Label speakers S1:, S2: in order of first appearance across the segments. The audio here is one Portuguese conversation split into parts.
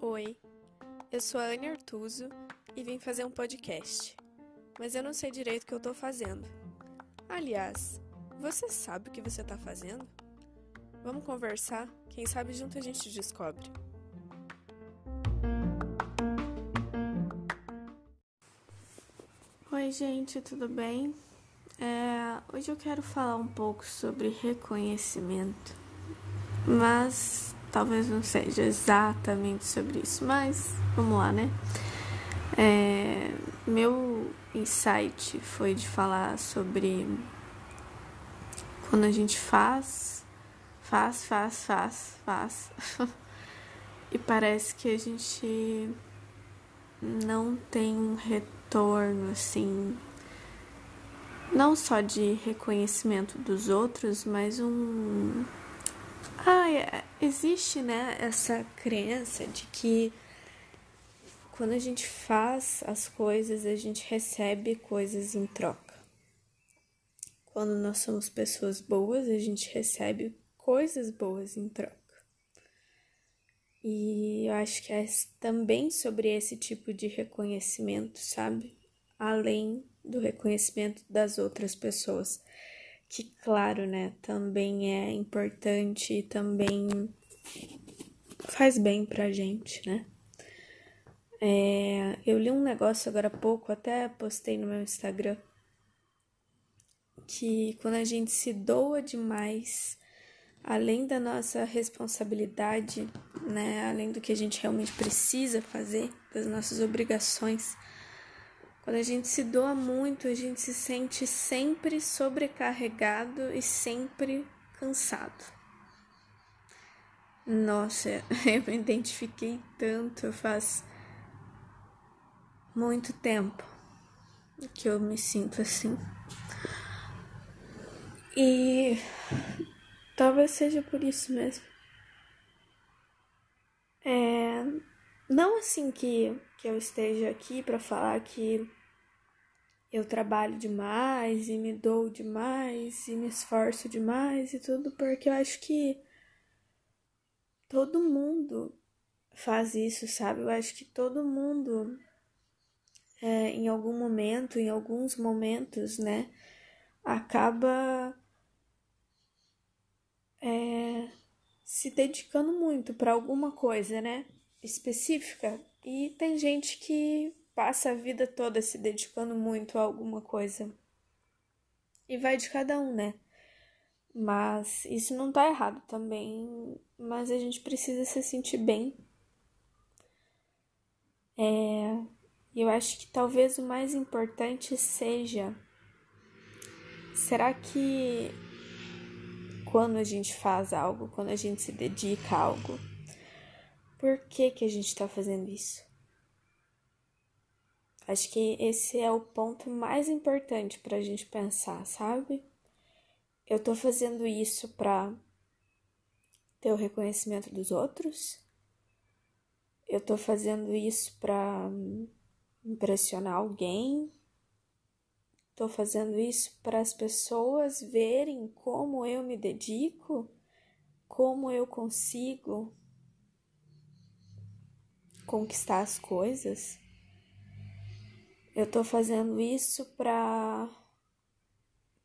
S1: Oi, eu sou a Anne Artuso e vim fazer um podcast, mas eu não sei direito o que eu tô fazendo. Aliás, você sabe o que você tá fazendo? Vamos conversar? Quem sabe junto a gente descobre. Oi, gente, tudo bem? É, hoje eu quero falar um pouco sobre reconhecimento, mas talvez não seja exatamente sobre isso, mas vamos lá, né? É, meu insight foi de falar sobre quando a gente faz, faz, faz, faz, faz, e parece que a gente não tem um retorno assim, não só de reconhecimento dos outros, mas um. Ah, existe, né, essa crença de que quando a gente faz as coisas, a gente recebe coisas em troca. Quando nós somos pessoas boas, a gente recebe coisas boas em troca. E eu acho que é também sobre esse tipo de reconhecimento, sabe? Além do reconhecimento das outras pessoas, que, claro, né, também é importante e também faz bem pra gente, né? É, eu li um negócio agora há pouco, até postei no meu Instagram, que quando a gente se doa demais, além da nossa responsabilidade, né, além do que a gente realmente precisa fazer, das nossas obrigações, quando a gente se doa muito, a gente se sente sempre sobrecarregado e sempre cansado. Nossa, eu me identifiquei tanto, faz muito tempo que eu me sinto assim. E talvez seja por isso mesmo. É, não assim que, que eu esteja aqui para falar que eu trabalho demais e me dou demais e me esforço demais e tudo, porque eu acho que todo mundo faz isso, sabe? Eu acho que todo mundo, é, em algum momento, em alguns momentos, né, acaba é, se dedicando muito para alguma coisa, né? específica e tem gente que passa a vida toda se dedicando muito a alguma coisa. E vai de cada um, né? Mas isso não tá errado também, mas a gente precisa se sentir bem. É, eu acho que talvez o mais importante seja será que quando a gente faz algo, quando a gente se dedica a algo, por que, que a gente está fazendo isso? Acho que esse é o ponto mais importante para a gente pensar, sabe? Eu estou fazendo isso para ter o reconhecimento dos outros? Eu estou fazendo isso para impressionar alguém? Estou fazendo isso para as pessoas verem como eu me dedico? Como eu consigo conquistar as coisas. Eu tô fazendo isso pra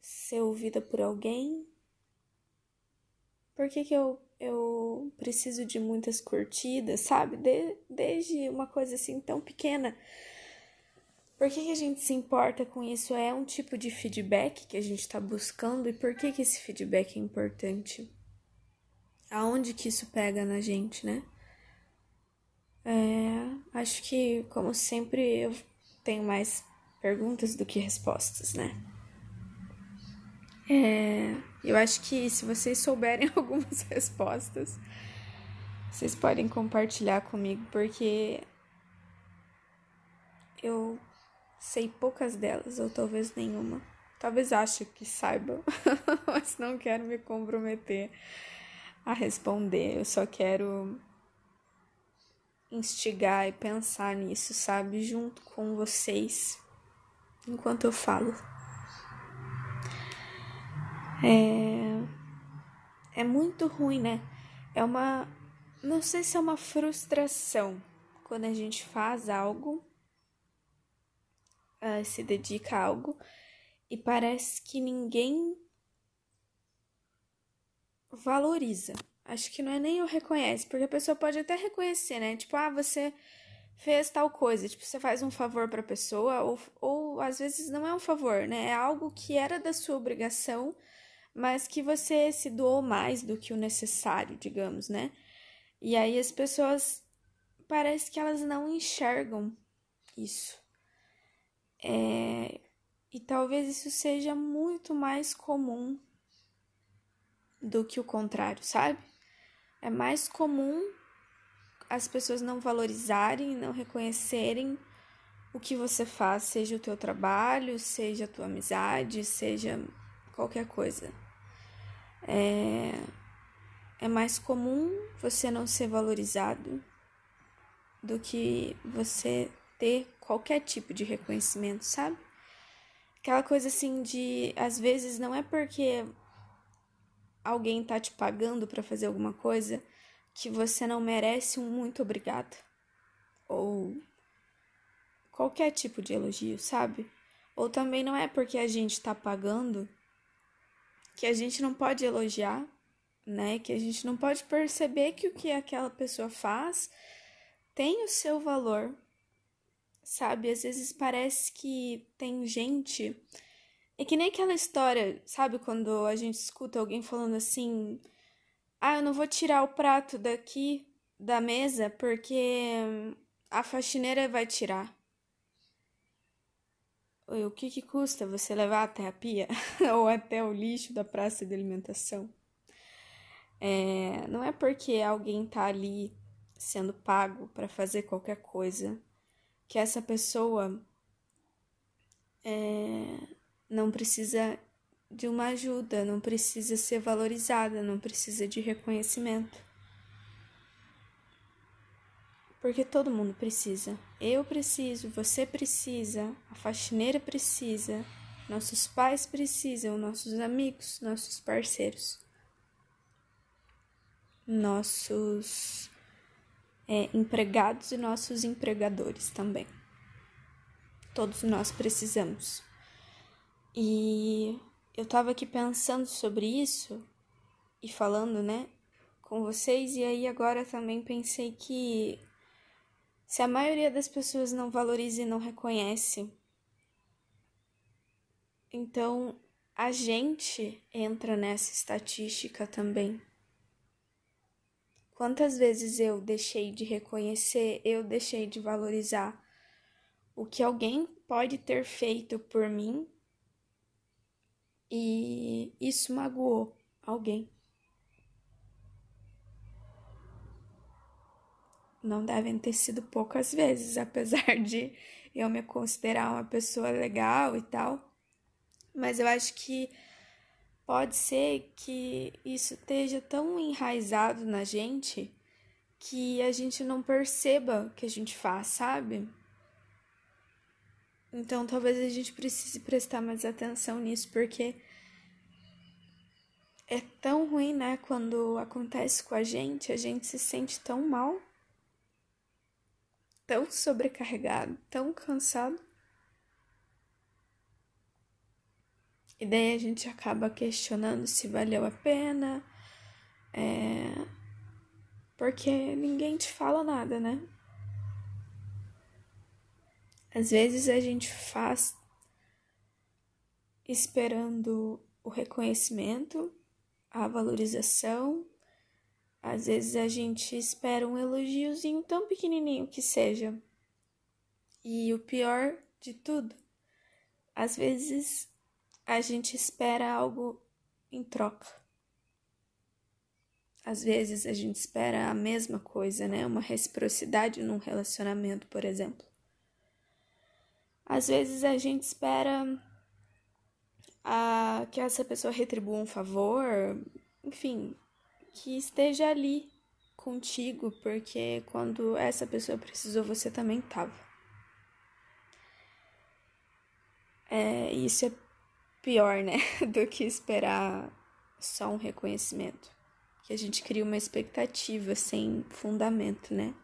S1: ser ouvida por alguém? Por que, que eu, eu preciso de muitas curtidas, sabe? De, desde uma coisa assim tão pequena. Por que, que a gente se importa com isso? É um tipo de feedback que a gente está buscando e por que, que esse feedback é importante? Aonde que isso pega na gente, né? É, acho que, como sempre, eu tenho mais perguntas do que respostas, né? É, eu acho que se vocês souberem algumas respostas, vocês podem compartilhar comigo, porque eu sei poucas delas, ou talvez nenhuma. Talvez ache que saiba, mas não quero me comprometer a responder. Eu só quero instigar e pensar nisso, sabe? Junto com vocês, enquanto eu falo. É... é muito ruim, né? É uma. Não sei se é uma frustração quando a gente faz algo, uh, se dedica a algo, e parece que ninguém valoriza. Acho que não é nem o reconhece, porque a pessoa pode até reconhecer, né? Tipo, ah, você fez tal coisa, tipo, você faz um favor para a pessoa, ou, ou às vezes não é um favor, né? É algo que era da sua obrigação, mas que você se doou mais do que o necessário, digamos, né? E aí as pessoas parece que elas não enxergam isso. É, e talvez isso seja muito mais comum do que o contrário, sabe? É mais comum as pessoas não valorizarem, não reconhecerem o que você faz, seja o teu trabalho, seja a tua amizade, seja qualquer coisa. É, é mais comum você não ser valorizado do que você ter qualquer tipo de reconhecimento, sabe? Aquela coisa assim de às vezes não é porque alguém tá te pagando para fazer alguma coisa que você não merece um muito obrigado. Ou qualquer tipo de elogio, sabe? Ou também não é porque a gente tá pagando que a gente não pode elogiar, né? Que a gente não pode perceber que o que aquela pessoa faz tem o seu valor, sabe? Às vezes parece que tem gente. É que nem aquela história, sabe? Quando a gente escuta alguém falando assim ah, eu não vou tirar o prato daqui da mesa porque a faxineira vai tirar. O que, que custa você levar até a pia ou até o lixo da praça de alimentação? É, não é porque alguém tá ali sendo pago para fazer qualquer coisa que essa pessoa é, não precisa de uma ajuda, não precisa ser valorizada, não precisa de reconhecimento. Porque todo mundo precisa. Eu preciso, você precisa, a faxineira precisa, nossos pais precisam, nossos amigos, nossos parceiros, nossos é, empregados e nossos empregadores também. Todos nós precisamos. E eu tava aqui pensando sobre isso e falando, né, com vocês, e aí agora também pensei que se a maioria das pessoas não valoriza e não reconhece, então a gente entra nessa estatística também. Quantas vezes eu deixei de reconhecer, eu deixei de valorizar o que alguém pode ter feito por mim e isso magoou alguém. Não devem ter sido poucas vezes, apesar de eu me considerar uma pessoa legal e tal. Mas eu acho que pode ser que isso esteja tão enraizado na gente que a gente não perceba o que a gente faz, sabe? Então talvez a gente precise prestar mais atenção nisso, porque é tão ruim, né? Quando acontece com a gente, a gente se sente tão mal, tão sobrecarregado, tão cansado. E daí a gente acaba questionando se valeu a pena, é... porque ninguém te fala nada, né? Às vezes a gente faz esperando o reconhecimento, a valorização. Às vezes a gente espera um elogiozinho tão pequenininho que seja. E o pior de tudo, às vezes a gente espera algo em troca. Às vezes a gente espera a mesma coisa, né? Uma reciprocidade num relacionamento, por exemplo. Às vezes a gente espera a, que essa pessoa retribua um favor, enfim, que esteja ali contigo, porque quando essa pessoa precisou, você também estava. É, isso é pior, né, do que esperar só um reconhecimento. que a gente cria uma expectativa sem fundamento, né?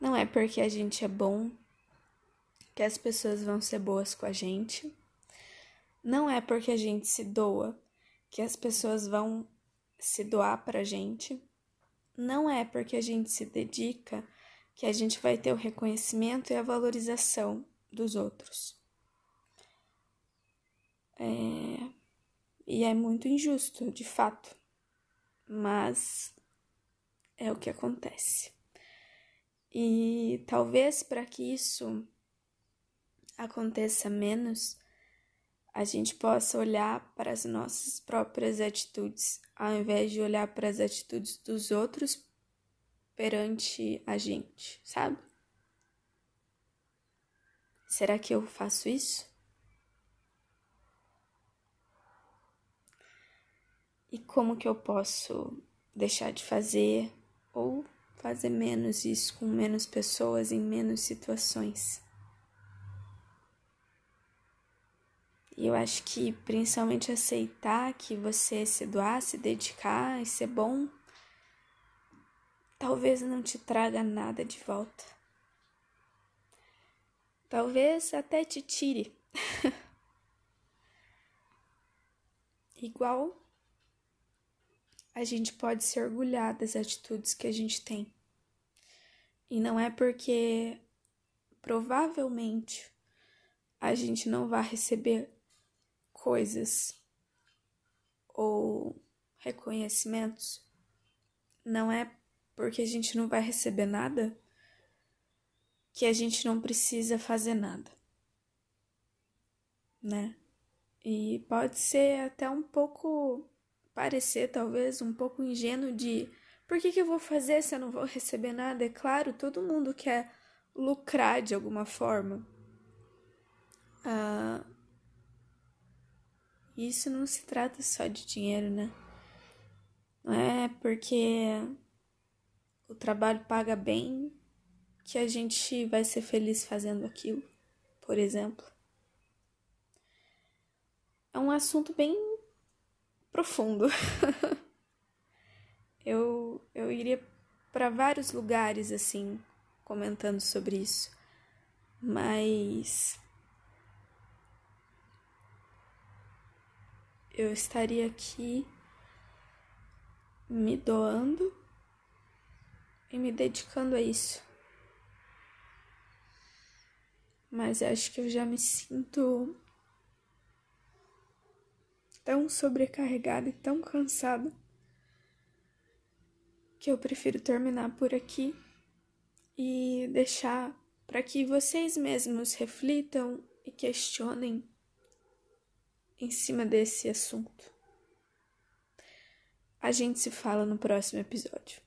S1: Não é porque a gente é bom que as pessoas vão ser boas com a gente. Não é porque a gente se doa que as pessoas vão se doar pra gente. Não é porque a gente se dedica que a gente vai ter o reconhecimento e a valorização dos outros. É... E é muito injusto, de fato mas é o que acontece. E talvez para que isso aconteça menos, a gente possa olhar para as nossas próprias atitudes, ao invés de olhar para as atitudes dos outros perante a gente, sabe? Será que eu faço isso? e como que eu posso deixar de fazer ou fazer menos isso com menos pessoas em menos situações. E eu acho que principalmente aceitar que você se doar, se dedicar e ser bom, talvez não te traga nada de volta. Talvez até te tire. Igual a gente pode se orgulhar das atitudes que a gente tem. E não é porque provavelmente a gente não vai receber coisas ou reconhecimentos, não é porque a gente não vai receber nada que a gente não precisa fazer nada, né? E pode ser até um pouco parecer talvez um pouco ingênuo de por que, que eu vou fazer se eu não vou receber nada? É claro, todo mundo quer lucrar de alguma forma. Ah, isso não se trata só de dinheiro, né? Não é porque o trabalho paga bem que a gente vai ser feliz fazendo aquilo, por exemplo. É um assunto bem profundo. eu, eu iria para vários lugares assim, comentando sobre isso, mas eu estaria aqui me doando e me dedicando a isso. Mas acho que eu já me sinto tão sobrecarregada e tão cansada que eu prefiro terminar por aqui e deixar para que vocês mesmos reflitam e questionem em cima desse assunto. A gente se fala no próximo episódio.